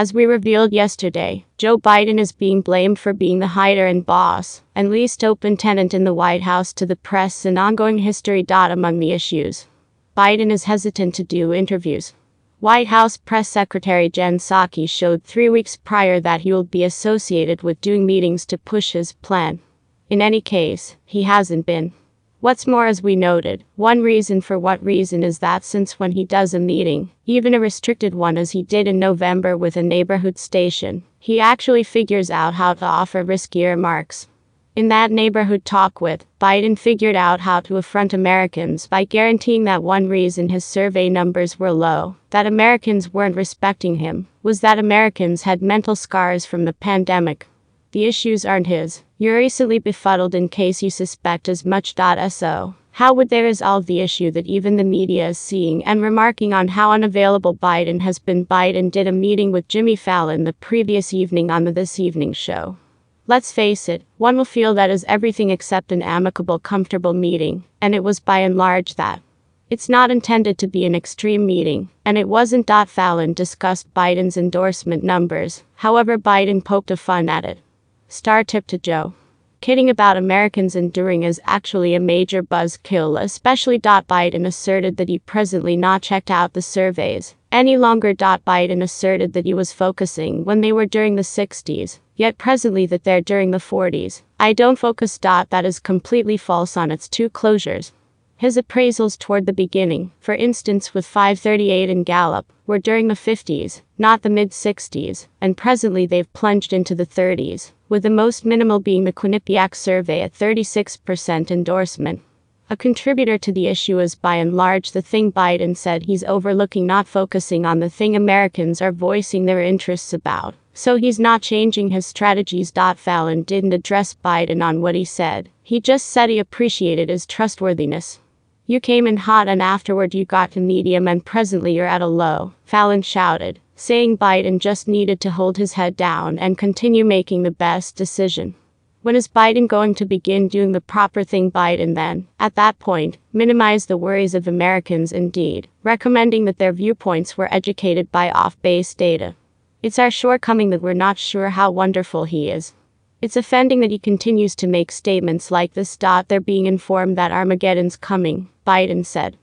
As we revealed yesterday, Joe Biden is being blamed for being the hider and boss and least open tenant in the White House to the press and ongoing history. Among the issues, Biden is hesitant to do interviews. White House Press Secretary Jen Psaki showed three weeks prior that he will be associated with doing meetings to push his plan. In any case, he hasn't been. What's more, as we noted, one reason for what reason is that since when he does a meeting, even a restricted one as he did in November with a neighborhood station, he actually figures out how to offer riskier remarks. In that neighborhood talk with, Biden figured out how to affront Americans by guaranteeing that one reason his survey numbers were low, that Americans weren't respecting him, was that Americans had mental scars from the pandemic. The issues aren't his. You're easily befuddled in case you suspect as much. So, how would they resolve the issue that even the media is seeing and remarking on how unavailable Biden has been? Biden did a meeting with Jimmy Fallon the previous evening on the This Evening show. Let's face it, one will feel that is everything except an amicable, comfortable meeting, and it was by and large that. It's not intended to be an extreme meeting, and it wasn't. Fallon discussed Biden's endorsement numbers, however, Biden poked a fun at it. Star tip to Joe. Kidding about Americans enduring is actually a major buzzkill, especially. Biden asserted that he presently not checked out the surveys any longer. Biden asserted that he was focusing when they were during the 60s, yet presently that they're during the 40s. I don't focus. That is completely false on its two closures. His appraisals toward the beginning, for instance with 538 and Gallup, were during the 50s, not the mid 60s, and presently they've plunged into the 30s, with the most minimal being the Quinnipiac survey at 36% endorsement. A contributor to the issue is by and large the thing Biden said he's overlooking, not focusing on the thing Americans are voicing their interests about. So he's not changing his strategies. Fallon didn't address Biden on what he said, he just said he appreciated his trustworthiness. You came in hot and afterward you got to medium and presently you're at a low, Fallon shouted, saying Biden just needed to hold his head down and continue making the best decision. When is Biden going to begin doing the proper thing? Biden then, at that point, minimized the worries of Americans indeed, recommending that their viewpoints were educated by off base data. It's our shortcoming that we're not sure how wonderful he is. It's offending that he continues to make statements like this. They're being informed that Armageddon's coming, Biden said.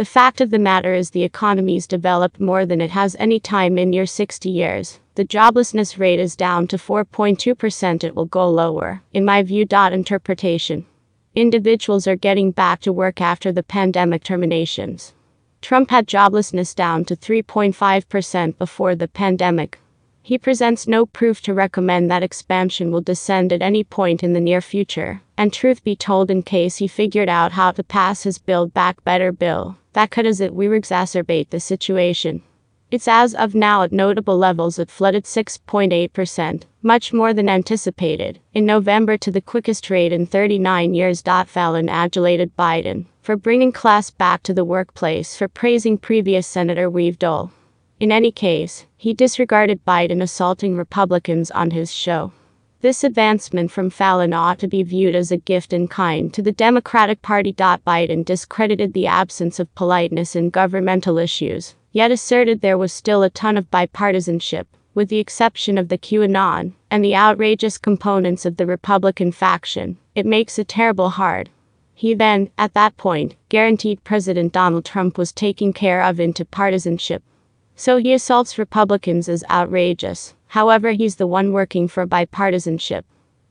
The fact of the matter is the economy's developed more than it has any time in your 60 years. The joblessness rate is down to 4.2%. It will go lower, in my view. Interpretation. Individuals are getting back to work after the pandemic terminations. Trump had joblessness down to 3.5% before the pandemic. He presents no proof to recommend that expansion will descend at any point in the near future. And truth be told, in case he figured out how to pass his Build Back Better bill, that could as it we exacerbate the situation. It's as of now at notable levels at flooded 6.8%, much more than anticipated. In November to the quickest rate in 39 years. Fallon adulated Biden for bringing class back to the workplace for praising previous Senator Weave. In any case, he disregarded Biden assaulting Republicans on his show. This advancement from Fallon ought to be viewed as a gift in kind to the Democratic Party. Biden discredited the absence of politeness in governmental issues, yet asserted there was still a ton of bipartisanship, with the exception of the QAnon and the outrageous components of the Republican faction. It makes it terrible hard. He then, at that point, guaranteed President Donald Trump was taken care of into partisanship. So he assaults Republicans as outrageous. However, he's the one working for bipartisanship.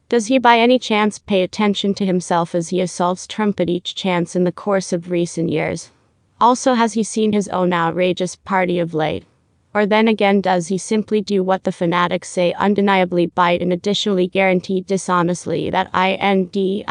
Does he by any chance pay attention to himself as he assaults Trump at each chance in the course of recent years? Also, has he seen his own outrageous party of late? Or then again, does he simply do what the fanatics say undeniably bite and additionally guarantee dishonestly that INDIVIDUALS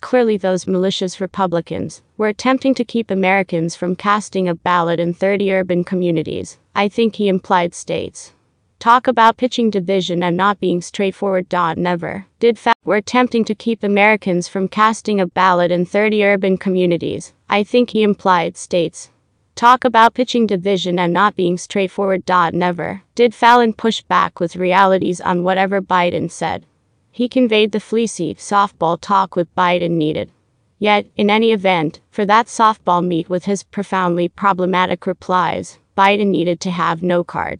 clearly those malicious Republicans were attempting to keep Americans from casting a ballot in 30 urban communities? I think he implied states. Talk about pitching division and not being straightforward. Never did fa- were attempting to keep Americans from casting a ballot in 30 urban communities. I think he implied states. Talk about pitching division and not being straightforward. Never did Fallon push back with realities on whatever Biden said. He conveyed the fleecy softball talk with Biden needed. Yet, in any event, for that softball meet with his profoundly problematic replies, Biden needed to have no cards.